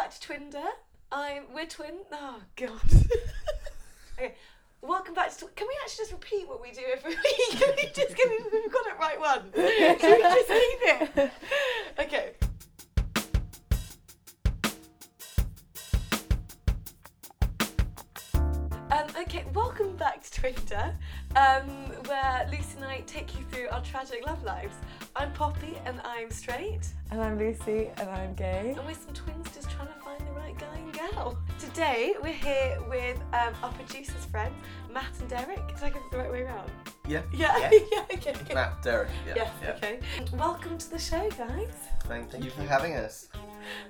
back to Twinder. I'm we're twin. Oh god. okay. Welcome back to. Can we actually just repeat what we do every week? Can we just can we, we've got it right one? Can we just leave it? Okay. Um, okay, welcome back to Twinder, um, where Lucy and I take you through our tragic love lives. I'm Poppy and I'm straight. And I'm Lucy, and I'm gay. And we're some twins just trying to find the right guy and gal. Today we're here with um, our producers' friends, Mat and Derek. Did I get it the right way around? Yeah. Yeah, Yeah. yeah, okay. okay. Mat, Derek. Yeah. Yes, yeah. okay. Welcome to the show, guys. Thank, you for having us.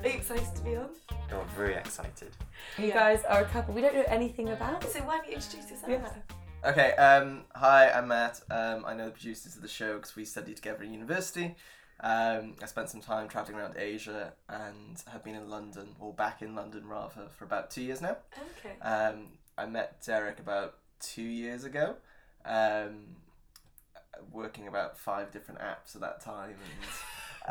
Are you excited to be on? Oh, very excited. You Yeah. guys are a couple we don't know anything about. So why don't you introduce yourself? Yeah. Okay. Um. Hi, I'm Mat. Um. I know the producers of the show because we studied together in university. Um. I spent some time traveling around Asia and have been in London, or back in London rather, for about two years now. Okay. Um. I met Derek about two years ago. Um. Working about five different apps at that time, and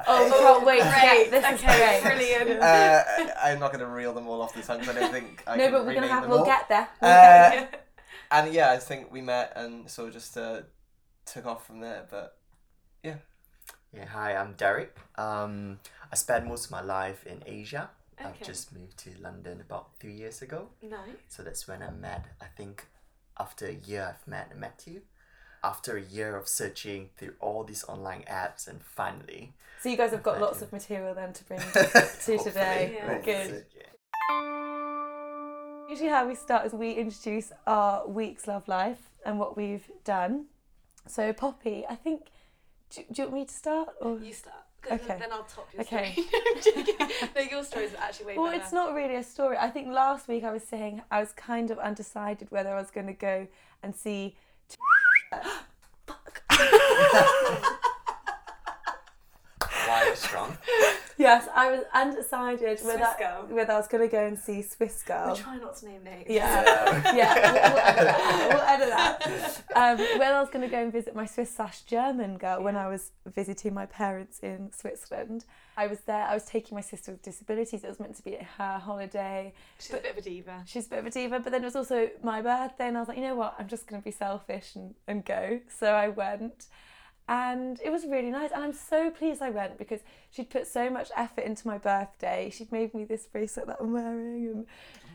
Oh, we can't wait to Great. get this is okay, great. brilliant. uh, I- I'm not going to reel them all off the tongue. 'cause I don't think I no, can but we're gonna have them we'll all. get there. We'll Uh, get there. And yeah, I think we met and sort of just uh, took off from there. But Yeah, Yeah, hi, I'm Derek. Um, I spent most of my life in Asia. Okay. I've just moved to London about three years ago. Nice. So that's when I met. I think after a year I've met met you. After a year of searching through all these online apps, and finally, So you guys have got lots you. of material then to bring to today. Yeah. Good. Yeah. Usually, how we start is we introduce our week's love life and what we've done. So, Poppy, I think. Do, do you want me to start? Or? You start. Okay. Then I'll top your Okay. story. I'm joking. no, your story's actually way Well, better. it's not really a story. I think last week I was saying I was kind of undecided whether I was going to go and see. Why strong? Yes, I was undecided Swiss whether, Girl. whether I was going to go and see Swiss Girl. We Girl. try not to name names. Yeah, yeah, we'll, we'll edit that. We'll edit that. Um, when I was going to go and visit my Swiss slash German girl when I was visiting my parents in Switzerland, I was there. I was taking my sister with disabilities. It was meant to be her holiday. She's a bit of a diva. She's a bit of a diva, but then it was also my birthday, and I was like, you know what? I'm just going to be selfish and, and go. So I went. And it was really nice, and I'm so pleased I went because she'd put so much effort into my birthday. She'd made me this bracelet that I'm wearing, and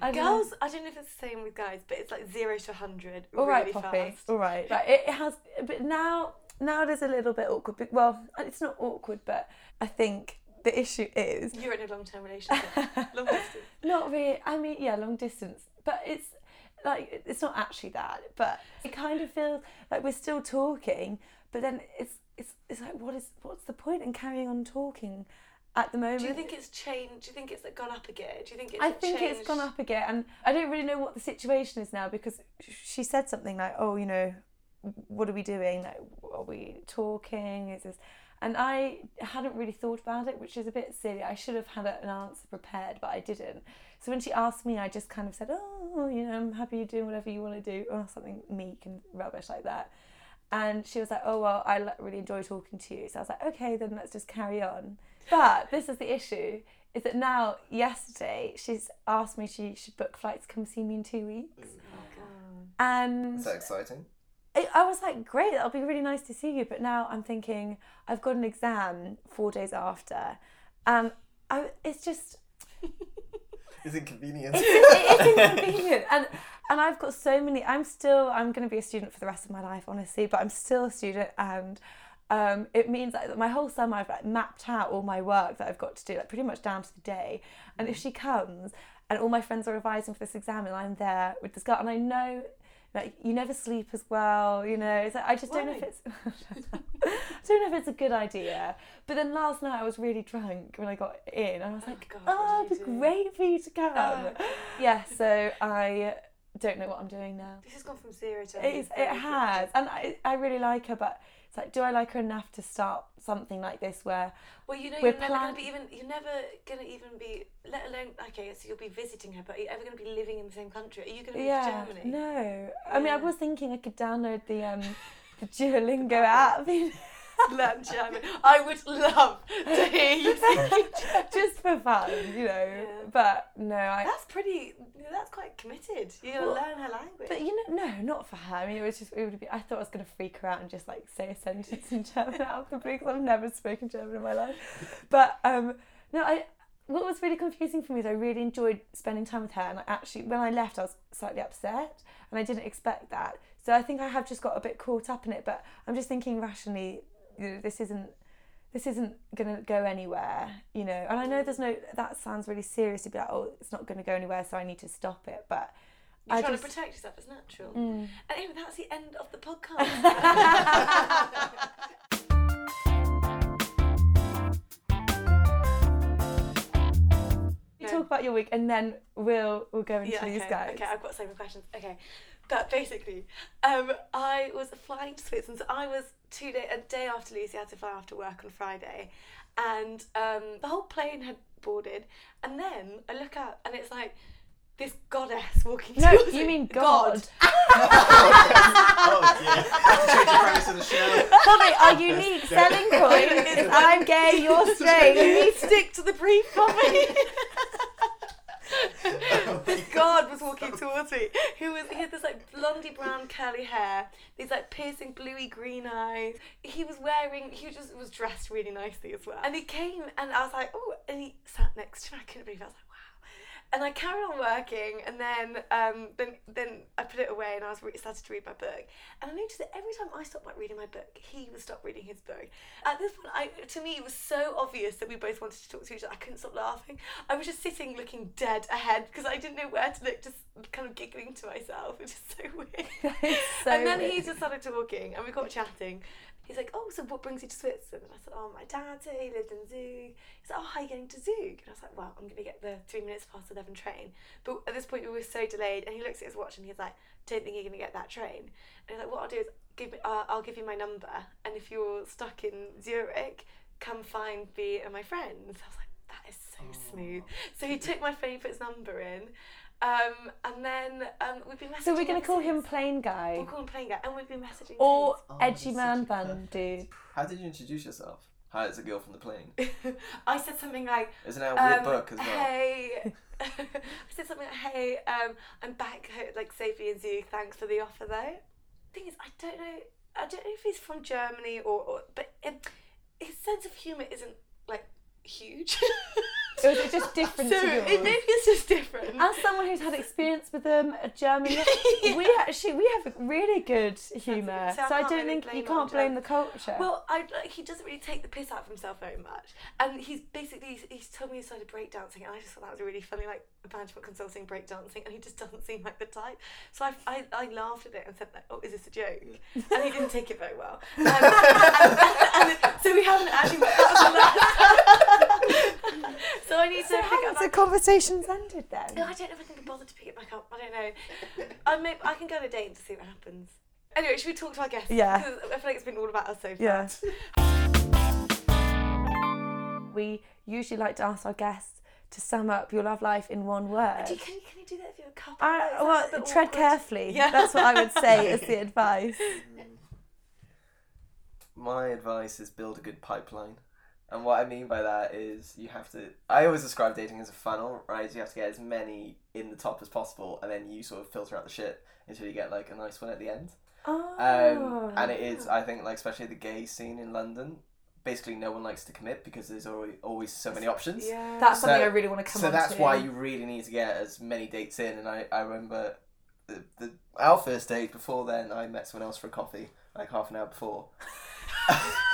I don't know. Girls, I don't know if it's the same with guys, but it's like zero to hundred All right, really Poppy. fast. All right. Like, it, it has, but now now it is a little bit awkward. But, well, it's not awkward, but I think the issue is You're in a long-term relationship, long distance. not really. I mean, yeah, long distance, but it's like it's not actually that. But it kind of feels like we're still talking, but then it's it's it's like what is what's the point in carrying on talking at the moment? Do you think it's changed? Do you think it's like gone up again? Do you think it's? I think it's changed? gone up again, and I don't really know what the situation is now because she said something like, "Oh, you know, what are we doing? Like, are we talking? Is this?" And I hadn't really thought about it, which is a bit silly. I should have had an answer prepared, but I didn't. So when she asked me, I just kind of said, "Oh, you know, I'm happy you're doing whatever you want to do," or something meek and rubbish like that. And she was like, "Oh well, I really enjoy talking to you." So I was like, "Okay, then let's just carry on." But this is the issue: is that now yesterday she's asked me she should book flights to come see me in two weeks, mm. and is that exciting? I I was like, "Great, that'll be really nice to see you." But now I'm thinking I've got an exam four days after, and I it's just Is it convenient? it's, it's inconvenient. And and I've got so many I'm still I'm going to be a student for the rest of my life honestly but I'm still a student and um, it means that my whole summer I've like mapped out all my work that I've got to do like pretty much down to the day. And if she comes and all my friends are revising for this exam and I'm there with this girl and I know like you never sleep as well you know I just don't know if it's I don't know if it's a good idea but then last night I was really drunk when I got in and I was Oh, like God, oh it'd be great for you to come Oh. yeah, so I don't know what I'm doing now. This has gone from zero to. It's, it has, and I, I really like her, but it's like, do I like her enough to start something like this where Well, you know, We're you're never plan- gonna be even. You're never gonna even be. Let alone. Okay, so you'll be visiting her, but are you ever gonna be living in the same country? Are you gonna move yeah, to Germany? no. I mean, I was thinking I could download the um the Duolingo app. learn German. I would love to hear you speak. just for fun, you know. Yeah. But no, I. That's pretty. That's quite committed. Gonna Well, learn her language. But you know, no, not for her. I mean, it was just it would be. I thought I was gonna freak her out and just like say a sentence in German out of the blue because I've never spoken German in my life. But um, no, I. What was really confusing for me is I really enjoyed spending time with her, and I actually, when I left, I was slightly upset, and I didn't expect that. So I think I have just got a bit caught up in it. But I'm just thinking rationally, you know, this isn't this isn't going to go anywhere, you know. And I know there's no, that sounds really serious to be like, oh, it's not going to go anywhere, so I need to stop it. But You're I trying just- to protect yourself. It's natural. Mm. And anyway, that's the end of the podcast. You talk about your week and then we'll we'll go into yeah, these guys. okay, I've got so many questions. Okay, but basically, um, I was flying to Switzerland. So I was two day a day after Lucy had to fly after work on Friday, and um, the whole plane had boarded. And then I look up and it's like this goddess walking No, towards you me. mean God. oh dear. Change the premise show. Holly, our unique selling point is I'm gay, you're straight. You need to stick to the brief for me. this god was walking towards me. Who was he had this like blondie brown curly hair, these like piercing bluey green eyes. He was wearing he just was dressed really nicely as well. And he came and I was like, oh, and he sat next to me. I couldn't believe it. I was like. And I carried on working, and then um, then then I put it away, and I was re- started to read my book. And I noticed that every time I stopped like reading my book, he would stop reading his book. At this point, I to me it was so obvious that we both wanted to talk to each other. I couldn't stop laughing. I was just sitting looking dead ahead because I didn't know where to look, just kind of giggling to myself. It's just so weird. So and then he just started talking, and we got chatting. He's like, "Oh, so what brings you to Switzerland?" And I said, "Oh, my dad here. He lived in Zug." He's like, "Oh, how are you getting to Zug?" And I was like, "Well, I'm gonna get the three minutes past eleven train." But at this point, we were so delayed, and he looks at his watch and he's like, "Don't think you're gonna get that train." And he's like, "What I'll do is give me, uh, I'll give you my number, and if you're stuck in Zurich, come find me and my friends." I was like, "That is so smooth." So he took my favourite's number in. Um, and then um, we've been messaging. So we're gonna call him since. plane guy We'll call him playing guy, and we've been messaging. or Oh, edgy that's man such bun dude. How did you introduce yourself? Hi, it's a girl from the plane. I said something like, Isn't that a weird um, book as well? "Hey," I said something like, "Hey, um, I'm back like safely in Zug. Thanks for the offer, though." Thing is, I don't know. I don't know if he's from Germany or, or but um, his sense of humour isn't like huge. It just different so it, maybe it's just different. As someone who's had experience with them, a German, we actually we have really good humour. So I So I can't don't really think you can't blame the culture. Well, I like he doesn't really take the piss out of himself very much, and he's basically he's, he's told me he started breakdancing, and I just thought that was really funny, like management consulting breakdancing, and he just doesn't seem like the type. So I, I, I laughed at it and said, like, "Oh, is this a joke?" And he didn't take it very well. Um, and, and so we haven't actually. That was the last. so I need to so pick how up. has the conversations ended then. No. I don't know if I can bother to pick it back up. I don't know. I may, I can go on a date to see what happens. Anyway, should we talk to our guests? Yeah. 'Cause I feel like it's been all about us so far. Yeah. We usually like to ask our guests to sum up your love life in one word. Do you, can, you, can you do that if you're a couple? Uh, I, well, a tread awkward. carefully. Yeah. That's what I would say as the advice. My advice is build a good pipeline. And what I mean by that is you have to. I always describe dating as a funnel, right? You have to get as many in the top as possible, and then you sort of filter out the shit until you get like a nice one at the end. Oh. Um, and it is, I think, like especially the gay scene in London. Basically, no one likes to commit because there's always always so many options. Yeah. That's So- something I really want to come so on that's to. why you really need to get as many dates in. And I, I remember the, the our first date. Before then, I met someone else for a coffee like half an hour before.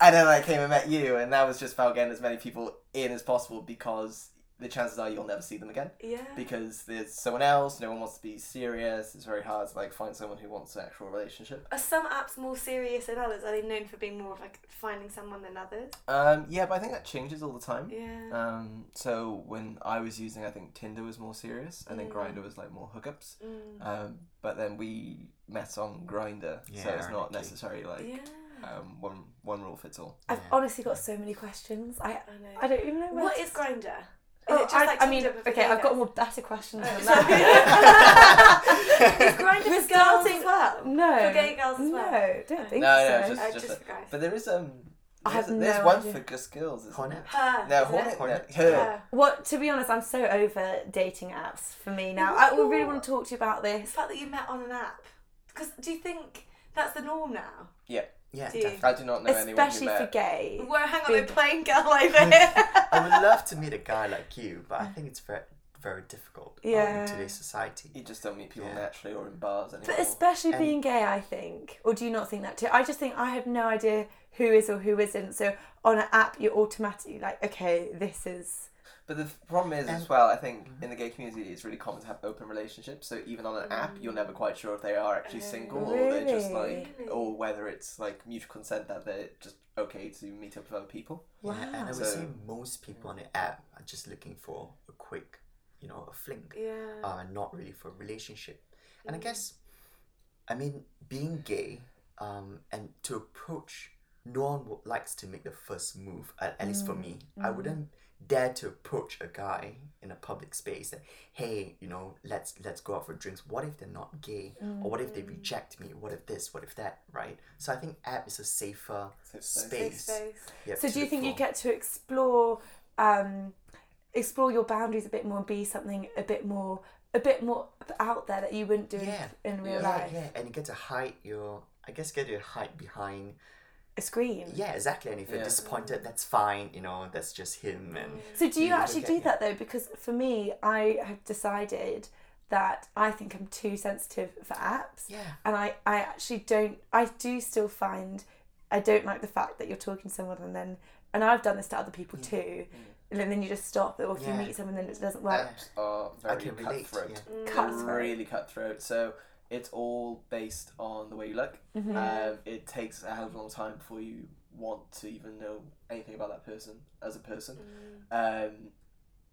and then I came and met you, and that was just about getting as many people in as possible because the chances are you'll never see them again Yeah. because there's someone else. No one wants to be serious. It's very hard to like find someone who wants an actual relationship. Are some apps more serious than others? Are they known for being more of like finding someone than others? Um, yeah, but I think that changes all the time. Yeah. Um, so when I was using, I think Tinder was more serious, and then Mm. Grindr was like more hookups. Mm. Um, but then we met on Grindr, so it's not necessarily like yeah. Um, one one rule fits all. I've Yeah. honestly got so many questions. I I know. I don't even know where what to is Grindr? Is Oh, it just I, like I mean, Tinder but for okay, I've got guys? more better questions than So- that. Is Grindr We're for girls as well? no, For gay girls as well? No, don't think No, so. no, just, Uh, just, just for guys. But there is um. I have there's, there's no one idea. for just girls, isn't Hornet? Her. No, isn't Hornet. it? Hornet? No, her. Her. What? To be honest, I'm so over dating apps for me now. I would really want to talk to you about this. The this. fact that you met on an app. Because do you think that's the norm now? Yeah, Do definitely. I do not know anyone who Especially for met. gay. Well, hang on, Big- we're playing girl over here. I would love to meet a guy like you, but I think it's very, very difficult um, Yeah. in today's society. You just don't meet people Yeah. naturally or in bars anymore. But especially And- being gay, I think. Or do you not think that too? I just think I have no idea who is or who isn't. So on an app, you're automatically like, okay, this is. But the problem is as well, I think in the gay community it's really common to have open relationships. So even on an app, you're never quite sure if they are actually single or they're just like, or whether it's like mutual consent that they're just okay to meet up with other people. Yeah, and I would So- say most people on the app are just looking for a quick, you know, a fling, yeah. uh, and not really for a relationship. And I Mm. guess, I mean, being gay, um, and to approach, no one likes to make the first move. At, at least for me, I wouldn't dare to approach a guy in a public space that, hey, you know, let's let's go out for drinks. What if they're not gay, or what if they reject me? What if this? What if that? Right. So I think app is a safer Safe space. space. Safe space. yeah, So do you look think you get to explore, um, explore your boundaries a bit more and be something a bit more, a bit more out there that you wouldn't do in- Yeah. in, real Yeah. Yeah, life? yeah, and you get to hide your. I guess get to hide behind. A screen. Yeah, exactly. And if you're Yeah. disappointed, that's fine. You know, that's just him. And So do you You actually do it. that though? Because for me, I have decided that I think I'm too sensitive for apps, yeah, and I I actually don't. I do still find I don't like the fact that you're talking to someone and then and I've done this to other people too, and then you just stop. Or if you meet someone then it doesn't work, Apps are I very can relate. cutthroat. Yeah. Mm. Cutthroat. Really cutthroat. So it's all based on the way you look. Mhm. Um, it takes a hell of a long time before you want to even know anything about that person as a person. Um,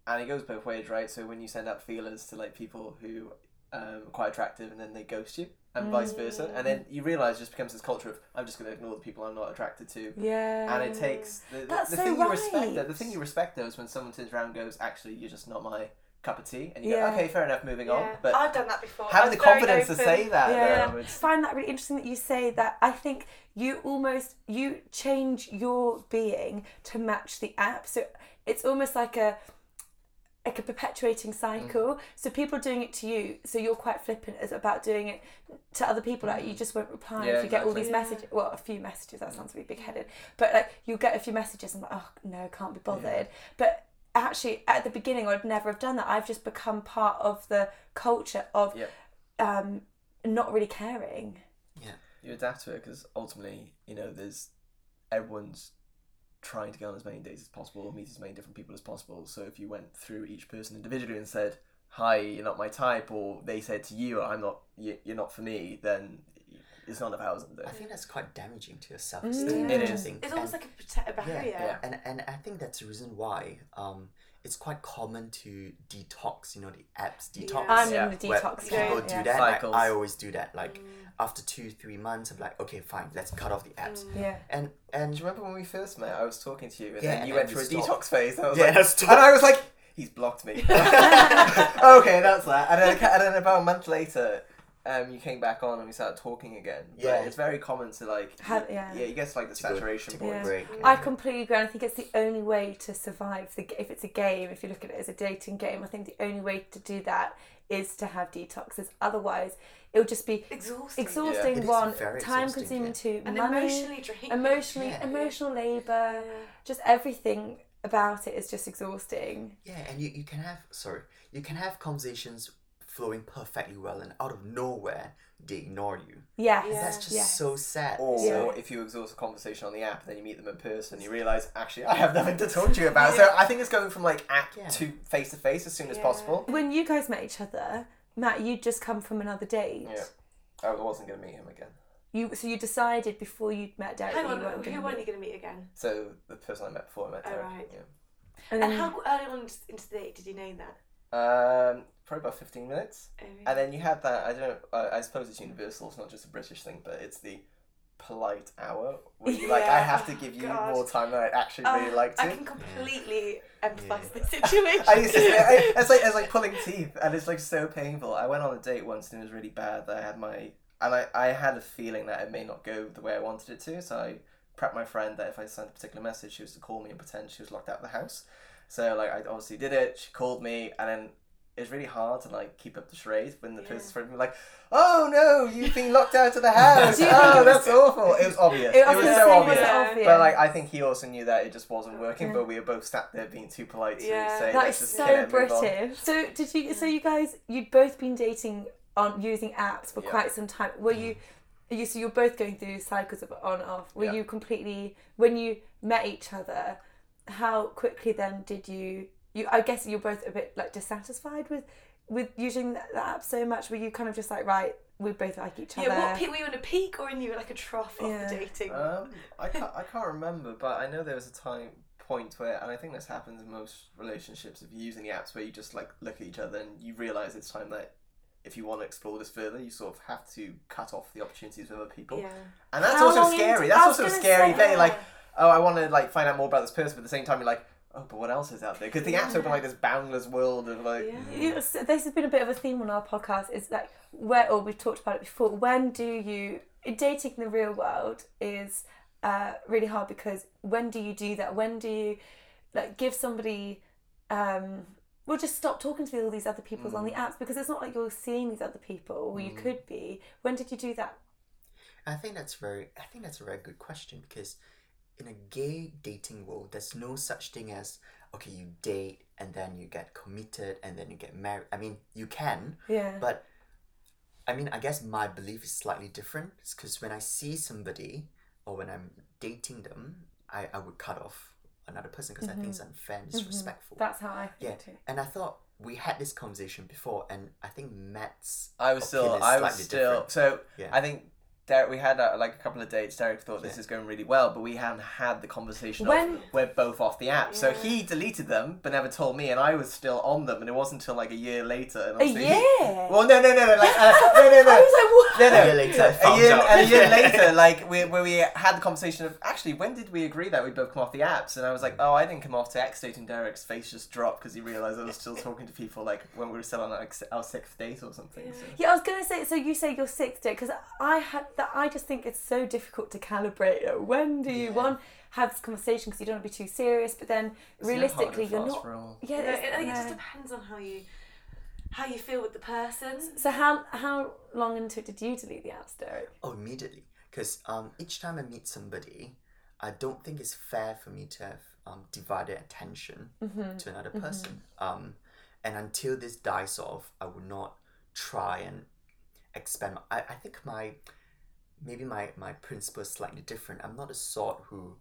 and it goes both ways, right? So when you send out feelers to like people who um, are quite attractive and then they ghost you, and vice versa, and then you realize it just becomes this culture of I'm just going to ignore the people I'm not attracted to. yeah, And it takes the, the, That's the so thing you respect. Though, the thing you respect though is when someone turns around and goes, "Actually, you're just not my cup of tea," and you Yeah. go, "Okay, fair enough, moving Yeah. on." But I've done that before. having the was very confidence to say that, Yeah. though, I find that really interesting that you say that. I think you almost you change your being to match the app. So it's almost like a like a perpetuating cycle. Mm. So people are doing it to you. So you're quite flippant as about doing it to other people. Like you just won't reply Mm. Yeah, if you get all exactly. these Yeah. messages. Well, a few messages. That sounds really big headed. But like you'll get a few messages and like, oh no, can't be bothered. But actually, at the beginning, I'd never have done that. I've just become part of the culture of Yep. um, not really caring. Yeah, you adapt to it because ultimately, you know, there's everyone's trying to get on as many dates as possible, or meet as many different people as possible. So if you went through each person individually and said, "Hi, you're not my type," or they said to you, "I'm not, you- you're not for me," then it's not about them. I think that's quite damaging to your self esteem. Mm. It don't you is. think? It's almost And- like a, prote- a barrier. yeah. and and I think that's the reason why um it's quite common to detox. You know, the apps detox. I'm Yeah. in the where detox. people yeah, do that. Like, I always do that. Like Mm. after two, three months, I'm like, okay, fine, let's cut off the apps. Yeah. And And and do you remember when we first met? I was talking to you, and Yeah, then you then went through a you detox phase. And I was Yeah, like, stopped. and I was like, "He's blocked me." okay, that's that. And then, and then about a month later, um, you came back on and we started talking again. But Yeah. it's very common to like, Have- yeah. yeah, you get to like the To saturation to point. Yeah. break. I completely agree. and I think it's the only way to survive. The, if it's a game, if you look at it as a dating game, I think the only way to do that is to have detoxes. Otherwise, it would just be Exhausting. exhausting. It is one, time exhausting, consuming. yeah. Two, And money, emotionally draining. emotionally, Yeah. emotional labour. Just everything about it is just exhausting. Yeah, and you, you can have sorry, you can have conversations flowing perfectly well, and out of nowhere they ignore you. Yes. Yeah. that's just yes. so sad. Or Yeah. if you exhaust a conversation on the app, then you meet them in person, you realise actually I have nothing to talk to you about. So I think it's going from like app Yeah. to face to face as soon as possible. When you guys met each other, Mat, you'd just come from another date. Yeah. I wasn't going to meet him again. You so you decided before you met Derek Hang on, you weren't who going weren't to you going to meet again? So the person I met before I met Oh, right. Yeah. And And then how early on into the date did you know that? Um, probably about fifteen minutes, Oh, really? and then you have that. I don't. know, I, I suppose it's universal. It's not just a British thing, but it's the polite hour. Where you, like I have to give you God. more time than I actually Uh, really like to. I can completely empathise Yeah. with the situation. I used to say, I, it's like it's like pulling teeth, and it's like so painful. I went on a date once, and it was really bad. That I had my and I, I had a feeling that it may not go the way I wanted it to. So I prepped my friend that if I sent a particular message, she was to call me and pretend she was locked out of the house. So like I obviously did it. She called me, and then it's really hard to like keep up the charade when the Yeah. person's friend like, "Oh no, you've been locked out of the house. Do you think oh, it was- that's awful." It was obvious. It It was was so obvious. was obvious? But like I think he also knew that it just wasn't working, Yeah. but we were both sat there being too polite to Yeah. say That let's is just so get it and move on." British. So did you? So you guys, you'd both been dating on using apps for Yeah. quite some time. Were you? You so you're both going through cycles of on off. Were Yeah. you completely when you met each other? How quickly then did you? You I guess you're both a bit like dissatisfied with with using the, the app so much. Were you kind of just like right? We both like each other. Yeah, what peak were you in a peak or in you like a trough of Yeah. the dating? Um, I can't, I can't remember, but I know there was a time point where, and I think this happens in most relationships of using the apps where you just like look at each other and you realize it's time that if you want to explore this further, you sort of have to cut off the opportunities with other people, yeah. and that's How also scary. into- That's also a scary say, thing. Like, oh, I want to like find out more about this person, but at the same time, you're like, oh, but what else is out there? Because the apps open like this boundless world of like. Yeah. You, so this has been a bit of a theme on our podcast. Is like where, or we've talked about it before. When do you dating in the real world is uh, really hard because when do you do that? When do you like give somebody? Um, well, just stop talking to all these other people on the apps because it's not like you're seeing these other people, or you could be. When did you do that? I think that's very. I think that's a very good question because in a gay dating world, there's no such thing as okay, you date and then you get committed and then you get married. I mean, you can, Yeah. but I mean, I guess my belief is slightly different. because when I see somebody or when I'm dating them, I, I would cut off another person because I think it's mm-hmm. unfair and mm-hmm. disrespectful. That's how I yeah, think too. and I thought we had this conversation before, and I think Mat's I was still, I was still. different. So Yeah. I think Derek, we had uh, like a couple of dates. Derek thought this Yeah. is going really well, but we hadn't had the conversation When- of we're both off the app. So he deleted them, but never told me, and I was still on them, and it wasn't until like a year later. And A year. He, well, no, no, no, no, like uh, no, no, no. I was like, what? No, no. A year later, I a found year, and a year later, like we, where we had the conversation of actually, when did we agree that we'd both come off the apps? And I was like, oh, I didn't come off to X dating. Derek's face just dropped because he realized I was still talking to people like when we were still on like, our sixth date or something. So. Yeah, I was gonna say. So you say your sixth date because I had that. I just think it's so difficult to calibrate. it. When do you Yeah. one have this conversation because you don't want to be too serious, but then It's realistically harder you're not. for. Yeah, No, it's- I think it just depends on how you how you feel with the person. So how how long into it did you delete the apps, Derek? Oh, immediately. Because um, each time I meet somebody, I don't think it's fair for me to have um, divided attention to another person. Um, and until this dies off, I would not try and expand. I, I think my maybe my my principle is slightly different. I'm not the sort who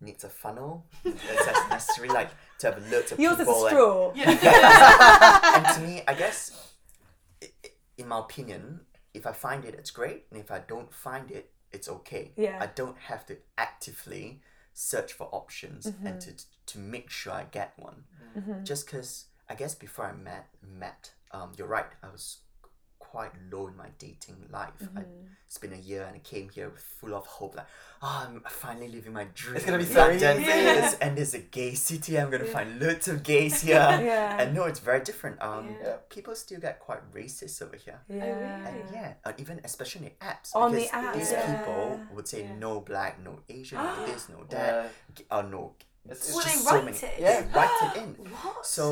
needs a funnel. It's as necessary like to have loads of Yours is a people. and- straw. and to me, I guess, i- i- in my opinion, if I find it, it's great, and if I don't find it, it's okay. Yeah. I don't have to actively search for options and to to make sure I get one. Just because I guess before I met met, um, you're right. I was quite low in my dating life. I, it's been a year, and I came here full of hope, like, oh, I'm finally living my dream. It's gonna be in so London. easy. It's- and there's a gay city. I'm gonna find loads of gays here. Yeah. And no, it's very different. Um, Yeah. people still get quite racist over here. Yeah. And really? yeah, uh, even especially in apps. On the because apps, these yeah. people would say Yeah. no black, no Asian, no this, no that. Yeah. g- Oh no, It's, it's it's Well, just they so many. it. Yeah. They write it in. What? So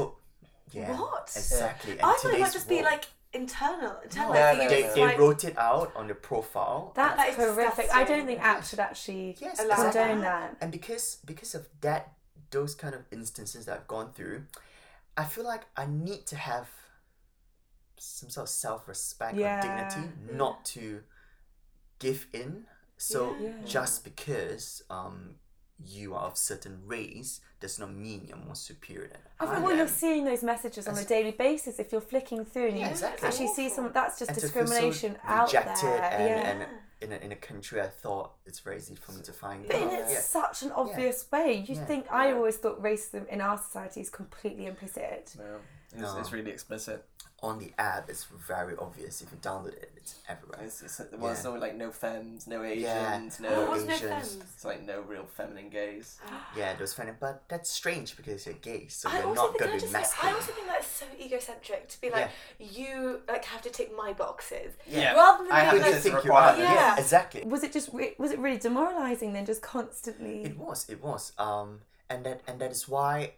yeah, What? exactly. And I thought it might today's just be like internal. Internal. No, no, no, they, it's they like- wrote it out on the profile. That's That is horrific. I don't think apps should actually Yes, Allow condone exactly. that. And because because of that, those kind of instances that I've gone through, I feel like I need to have some sort of self respect Yeah. or dignity, not to give in. So Yeah. just because um you are of certain race does not mean you're more superior than I I well, you're seeing those messages on a daily basis. If you're flicking through and Yeah, you exactly. actually see Awful. some, that's just And to feel so discrimination out there. and- yeah. and in a, in a country I thought it's very easy for me to find. But in yeah. such an obvious way. You Yeah. think I always thought racism in our society is completely implicit. No, it's, No. it's really explicit. On the app, it's very obvious. If you download it, it's everywhere. It's, it's, well, it's Yeah. no like no femmes, no Asians, Yeah. Oh, no. what's no Asians. femmes? It's like no real feminine gays. Yeah, those funny, but that's strange because you're gay, so I you're not gonna be just think, I also think that's so egocentric to be like you like have to tick my boxes Yeah. rather than I being have Who to do like, think you are? Yeah. Yeah. exactly. Was it just re- was it really demoralizing then? Just constantly. It was. It was. Um, and that and that is why.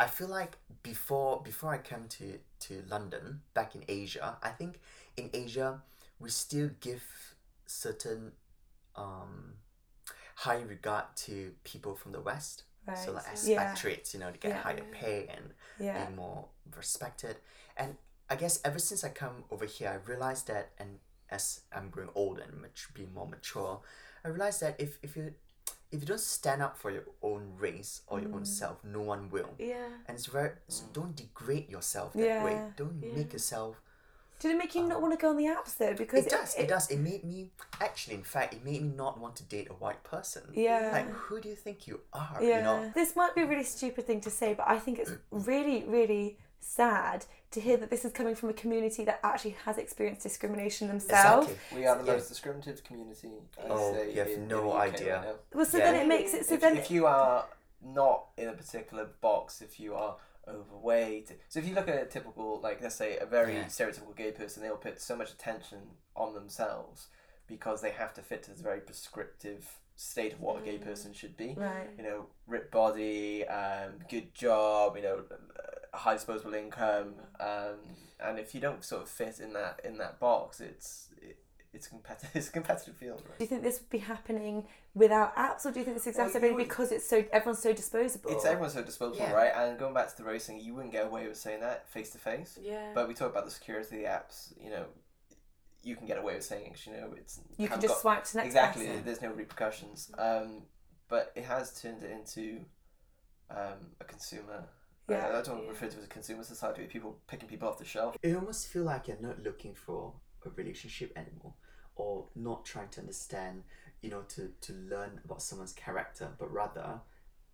I feel like before before I came to to London back in Asia, I think in Asia we still give certain um high regard to people from the West. Right. So like Yeah. expatriates, you know, to get Yeah. higher pay and yeah. be more respected. And I guess ever since I come over here, I realized that, and as I'm growing older and much being more mature, I realized that if if you if you don't stand up for your own race or your own mm. self, no one will. yeah And it's very so don't degrade yourself that way. Don't Yeah. make yourself. Did it make you uh, not want to go on the apps though? Because It does. It, does. It made me actually, in fact, it made me not want to date a white person. Yeah. Like, who do you think you are? Yeah. You know. This might be a really stupid thing to say, but I think it's really, really sad to hear that this is coming from a community that actually has experienced discrimination themselves. Exactly. We are the Yeah. most discriminative community. I Oh, say, you have in, no in idea. right. Well, so Yeah. then it makes it so if, then if you are not in a particular box, if you are overweight, so if you look at a typical, like let's say a very Yeah. stereotypical gay person, they'll put so much attention on themselves because they have to fit to this very prescriptive state of what a gay person should be. right. You know, ripped body, um, good job, you know, high disposable income, um, and if you don't sort of fit in that in that box, it's it, it's competitive. It's a competitive field, right? Do you think this would be happening without apps, or do you think it's Well, exacerbated would- because it's so everyone's so disposable? It's everyone's so disposable, Yeah. right? And going back to the racing, you wouldn't get away with saying that face to face. yeah But we talk about the security of the apps. You know, you can get away with saying, it, you know, it's You can have just got- swipe to next exactly. person. There's no repercussions. Um, but it has turned it into um, a consumer. Yeah. I, I don't Yeah. refer to it as a consumer society. with People picking people off the shelf. You almost feel like you're not looking for a relationship anymore, or not trying to understand, you know, to to learn about someone's character, but rather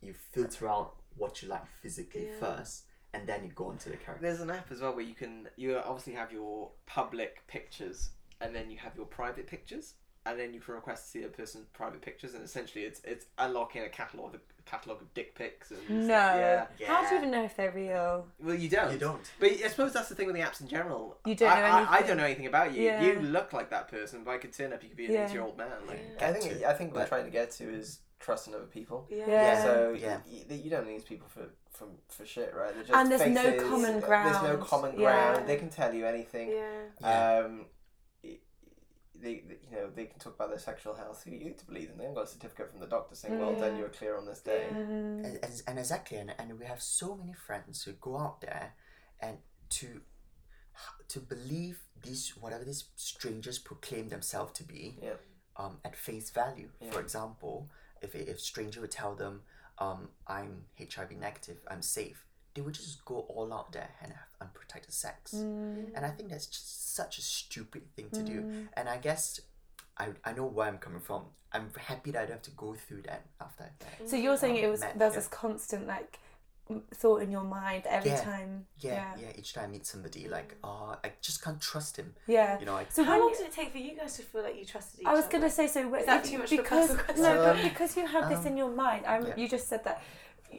you filter out what you like physically Yeah. first, and then you go into the character. There's an app as well where you can you obviously have your public pictures and then you have your private pictures and then you can request to see a person's private pictures and essentially it's it's unlocking a catalog of catalog of dick pics and No. yeah. How do you even know if they're real? Well, you don't. You don't. But I suppose that's the thing with the apps in general. You don't I, know I, I don't know anything about you. Yeah. You look like that person, but I could turn up. You could be an Yeah. eighty-year-old man. Like Yeah. I think. I think what we're trying to get to is trusting other people. yeah Yeah. So Yeah. y- y- you don't need these people for for, for shit, right? They're just And there's no faces. common There's no ground. common Yeah. ground. They can tell you anything. yeah Yeah. Um, y- they, they- you know, they can talk about their sexual health. Who you to believe them? They haven't got a certificate from the doctor saying, "Well done, you were clear on this day." And, and, and exactly and, and we have so many friends who go out there and to to believe these whatever these strangers proclaim themselves to be Yeah. um, at face value Yeah. for example if a if stranger would tell them um, i'm hiv negative i'm safe they would just go all out there and have unprotected sex Mm. and i think that's just such a stupid thing to do Mm. and i guess I, I know where I'm coming from. I'm happy that I don't have to go through that after that. So you're saying it was Met, there's yeah. this constant like thought in your mind every Yeah. time. Yeah, Yeah. yeah. Each time I meet somebody, like, oh, I just can't trust him. Yeah. You know, I, So how long did it take for you guys to feel like you trusted each other? I was other? gonna say so. Is that too much because personal question? no, but Um, because you had this um, in your mind, I'm, yeah. you just said that y-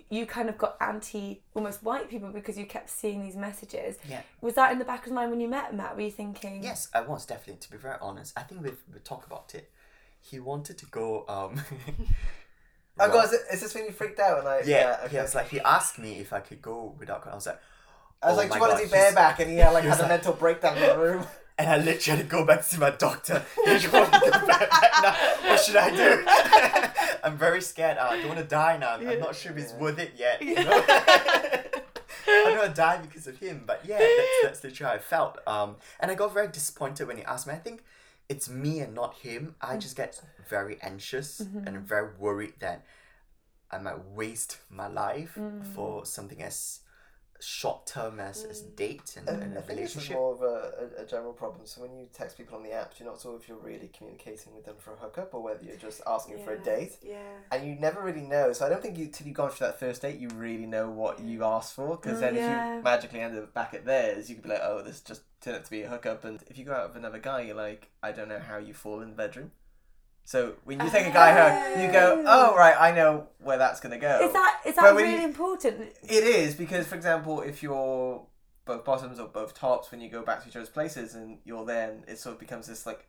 you kind of got anti almost white people because you kept seeing these messages. Yeah. Was that in the back of my mind when you met Mat? Were you thinking? yes, I was definitely. To be very honest, I think we've we talked about it. He wanted to go. Um, Oh well, god, is, it, is this when you freaked out? And I, yeah, okay. he was like, he asked me if I could go without. I was like, I was oh like, do you want God, to do bareback? And he had like he was had a like- mental breakdown in the room. And I literally had to go back to see my doctor. He told to go back now. What should I do? I'm very scared. I don't want to die now. I'm not sure if it's worth it yet. You know? I don't want to die because of him. But yeah, that's, that's literally how I felt. Um, and I got very disappointed when he asked me. I think it's me and not him. I just get very anxious and I'm very worried that I might waste my life for something as short term as, as date and, And and I a think this is relationship. more of a, a, a general problem. So when you text people on the app, you're not sure if you're really communicating with them for a hookup or whether you're just asking for a date. Yeah. And you never really know. So I don't think you till you've gone through that first date, you really know what you asked for. Because Mm, then if you magically end up back at theirs, you could be like, oh, this just turned out to be a hookup. And if you go out with another guy, you're like, I don't know how you fall in the bedroom. So when you take a guy home, you go, oh. oh right, I know where that's gonna go. Is that is that really you- important? It is because, for example, if you're both bottoms or both tops, when you go back to each other's places and you're then, it sort of becomes this like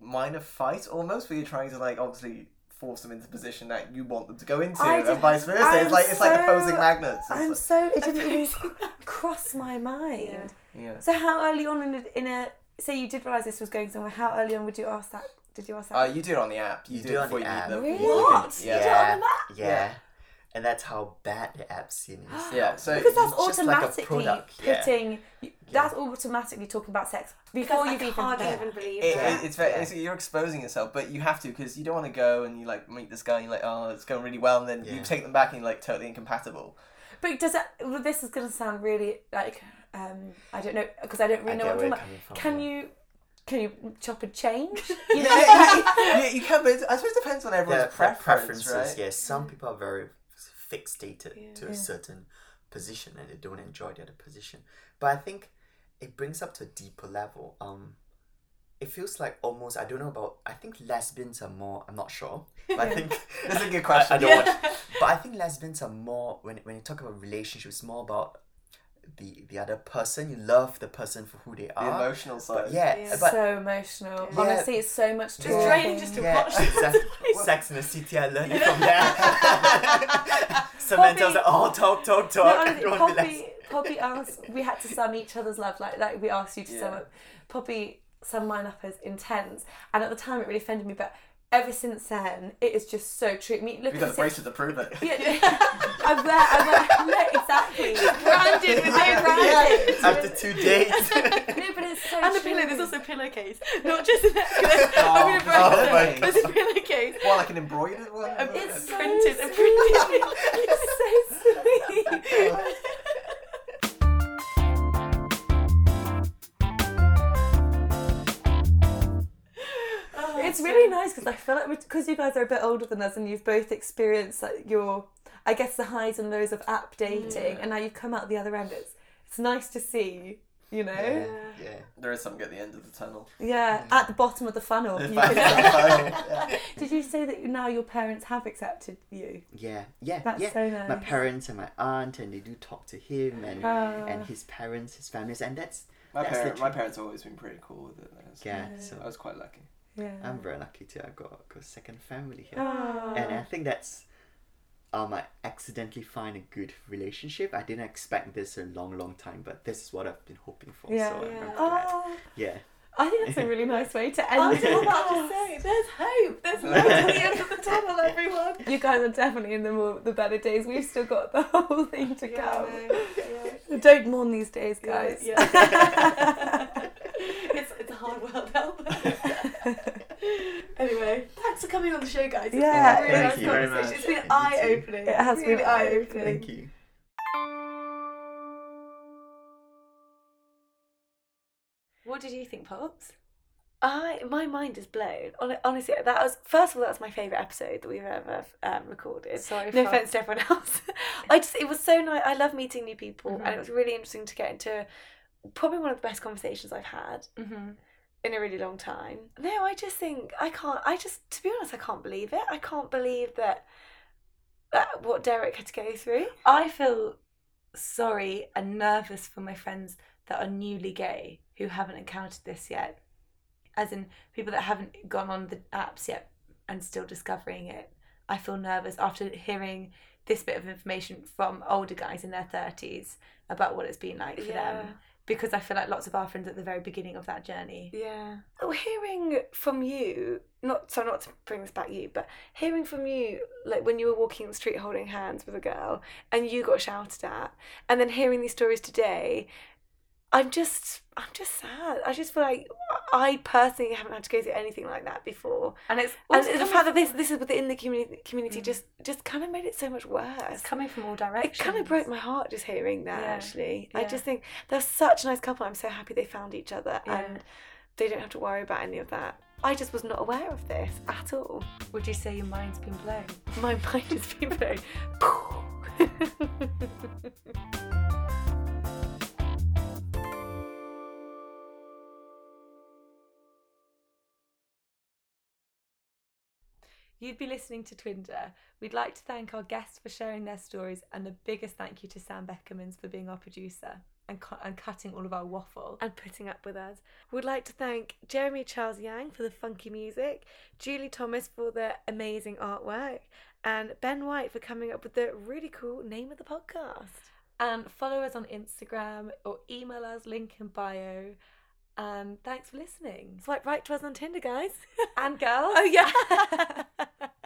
minor fight almost, where you're trying to like obviously force them into the position that you want them to go into, I and did- vice versa. I'm it's like it's like opposing magnets. It's I'm like- so it didn't even cross my mind. Yeah. yeah. So how early on in a, in a say you did realize this was going somewhere? How early on would you ask that? Did you ask that? Uh, you do it on the app. You, You do, do it it on the app. them. Really? What? Yeah. You do it on Yeah. the map? Yeah. Yeah. And that's how bad the app scene is. Yeah. So because that's it's just like a automatically product, yeah. putting. That's automatically talking about sex before you've even. can't met. even believe It, that. it, it's very, Yeah. it's, you're exposing yourself, but you have to because you don't want to go and you like meet this guy and you're like, oh, it's going really well, and then you take them back and you're like totally incompatible. But does that? Well, this is going to sound really like um, I don't know because I don't really I know what I'm where talking about. from, Can you can you chop and change? You know, yeah, you can, but I suppose it depends on everyone's Their- their preference, preferences, right? yes. Some people are very fixated Yeah. to Yeah. a certain position and they don't enjoy the other position. But I think it brings up to a deeper level. Um, it feels like almost I don't know about. I think lesbians are more. I'm not sure. But I think That's a good question. I don't want, but I think lesbians are more when when you talk about relationships, more about the the other person. You love the person for who they the are. emotional side. But yeah, Yeah. but so emotional. Yeah. Honestly, it's so much It's talking. draining just to yeah, watch exactly. Sex in the City. I learned it from there. Samantha's like, oh, talk, talk, No, talk. honestly, Don't Poppy, Poppy asked. We had to sum each other's love. Like, like we asked you to sum up. Poppy summed mine up as intense, and at the time it really offended me. But ever since then, it is just so true. I mean, look You at got the the bracelet to prove it. Yeah, I wear, I wear, no, exactly. Branded with I no branded. After two dates. No, but it's so And a true. pillow, there's also a pillowcase. Not just an necklace. Oh, I'm gonna break oh that. my God. There's a pillowcase. What, like an embroidered one? It's so printed, a sweet. printed. It's so sweet. Oh It's really nice because I feel like because you guys are a bit older than us and you've both experienced like your, I guess the highs and lows of app dating, and now you've come out the other end. It's it's nice to see, you know. yeah, Yeah, yeah. There is something at the end of the tunnel. Yeah, at the bottom of the funnel. You final- yeah. Did you say that now your parents have accepted you? Yeah, yeah, That's yeah. so nice. My parents and my aunt, and they do talk to him and Ah. and his parents, his families, and that's My, That's parent, my parents have always been pretty cool with it. so yeah. Yeah. So I was quite lucky. Yeah. I'm very lucky too. I got, got a second family here, Ah. and I think that's um I accidentally find a good relationship. I didn't expect this a long, long time, but this is what I've been hoping for. Yeah. So Yeah. Oh, Yeah. I think that's a really nice way to I end was it. about to say, there's hope. There's light at the end of the tunnel, everyone. You guys are definitely in the more the better days. We've still got the whole thing to Yeah, come. I. Yeah. Don't mourn these days, guys. Yeah. yeah. it's, it's a hard world out there. anyway, thanks for coming on the show, guys. It's Yeah, been a really thank nice you very much. It's been eye opening. It has been eye-opening. Thank you. What did you think, Pops? I my mind is blown. Hon- Honestly, that was first of all that's my favorite episode that we've ever um, recorded. Sorry, no for- offense to everyone else. I just it was so nice. I love meeting new people, Mhm. and it was really interesting to get into probably one of the best conversations I've had Mm-hmm. In a really long time. No, I just think I can't. I just to be honest, I can't believe it. I can't believe that that what Derek had to go through. I feel sorry and nervous for my friends that are newly gay who haven't encountered this yet. As in people that haven't gone on the apps yet and still discovering it. I feel nervous after hearing this bit of information from older guys in their 30s about what it's been like for them. Because I feel like lots of our friends at the very beginning of that journey. Yeah. Well, hearing from you, not so not to bring this back you, but hearing from you, like when you were walking the street holding hands with a girl and you got shouted at, and then hearing these stories today, I'm just, I'm just sad. I just feel like I personally haven't had to go through anything like that before, And it's and the fact that this, this is within the community, community Mm. just, just kind of made it so much worse. it's coming from all directions. It kind of broke my heart just hearing that. Yeah. Actually, I just think they're such a nice couple. I'm so happy they found each other, Yeah. and they don't have to worry about any of that. I just was not aware of this at all. Would you say your mind's been blown? My mind has been blown. You'd be listening to Twinder. We'd like to thank our guests for sharing their stories, and the biggest thank you to Sam Beckermans for being our producer and, cu- and cutting all of our waffle. and putting up with us. We'd like to thank Jeremy Charles Yang for the funky music, Julie Thomas for the amazing artwork, and Ben White for coming up with the really cool name of the podcast. And follow us on Instagram or email us, link in bio. Um, thanks for listening. Swipe right to us on Tinder, guys. and girls. Oh, yeah.